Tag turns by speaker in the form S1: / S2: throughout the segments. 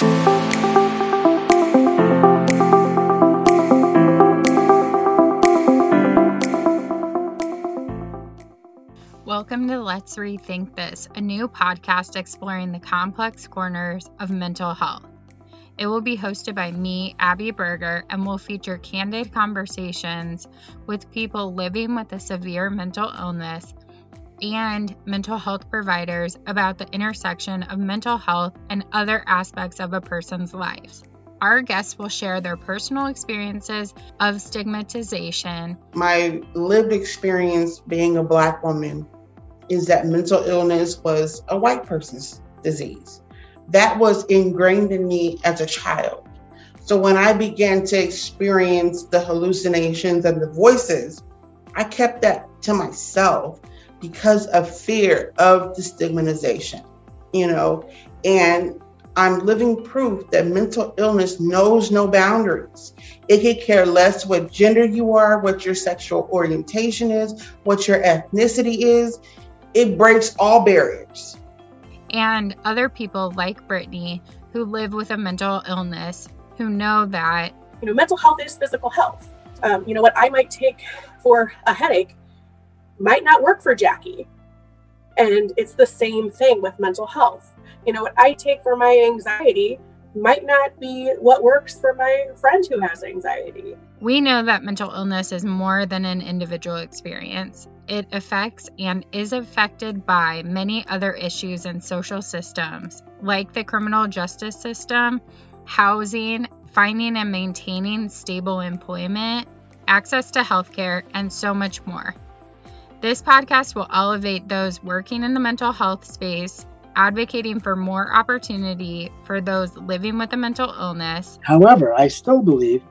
S1: Welcome to Let's Rethink This, a new podcast exploring the complex corners of mental health. It will be hosted by me, Abby Berger, and will feature candid conversations with people living with a severe mental illness and mental health providers about the intersection of mental health and other aspects of a person's lives. Our guests will share their personal experiences of stigmatization.
S2: My lived experience being a Black woman is that mental illness was a white person's disease that was ingrained in me as a child. So when I began to experience the hallucinations and the voices, I kept that to myself because of fear of the stigmatization, you know, and I'm living proof that mental illness knows no boundaries. It could care less what gender you are, what your sexual orientation is, what your ethnicity is. It breaks all barriers
S1: and other people like Brittany who live with a mental illness who know that
S3: you know mental health is physical health. Um, you know what I might take for a headache might not work for Jackie, and it's the same thing with mental health. You know what I take for my anxiety might not be what works for my friend who has anxiety.
S1: We know that mental illness is more than an individual experience. It affects and is affected by many other issues and social systems, like the criminal justice system, housing, finding and maintaining stable employment, access to healthcare, and so much more. This podcast will elevate those working in the mental health space advocating for more opportunity for those living with a mental illness.
S4: However, I still believe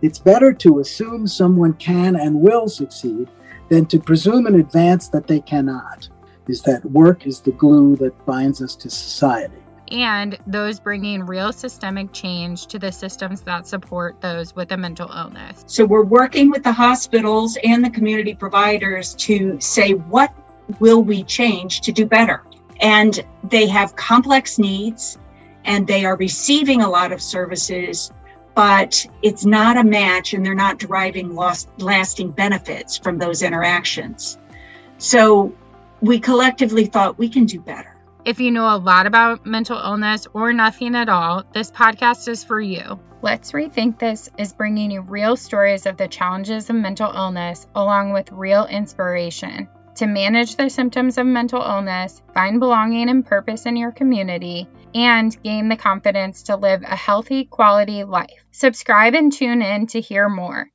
S4: it's better to assume someone can and will succeed than to presume in advance that they cannot. Is that work is the glue that binds us to society.
S1: And those bringing real systemic change to the systems that support those with a mental illness.
S5: So, we're working with the hospitals and the community providers to say, what will we change to do better? and they have complex needs and they are receiving a lot of services but it's not a match and they're not deriving lost, lasting benefits from those interactions so we collectively thought we can do better
S1: if you know a lot about mental illness or nothing at all, this podcast is for you. Let's Rethink This is bringing you real stories of the challenges of mental illness along with real inspiration to manage the symptoms of mental illness, find belonging and purpose in your community, and gain the confidence to live a healthy, quality life. Subscribe and tune in to hear more.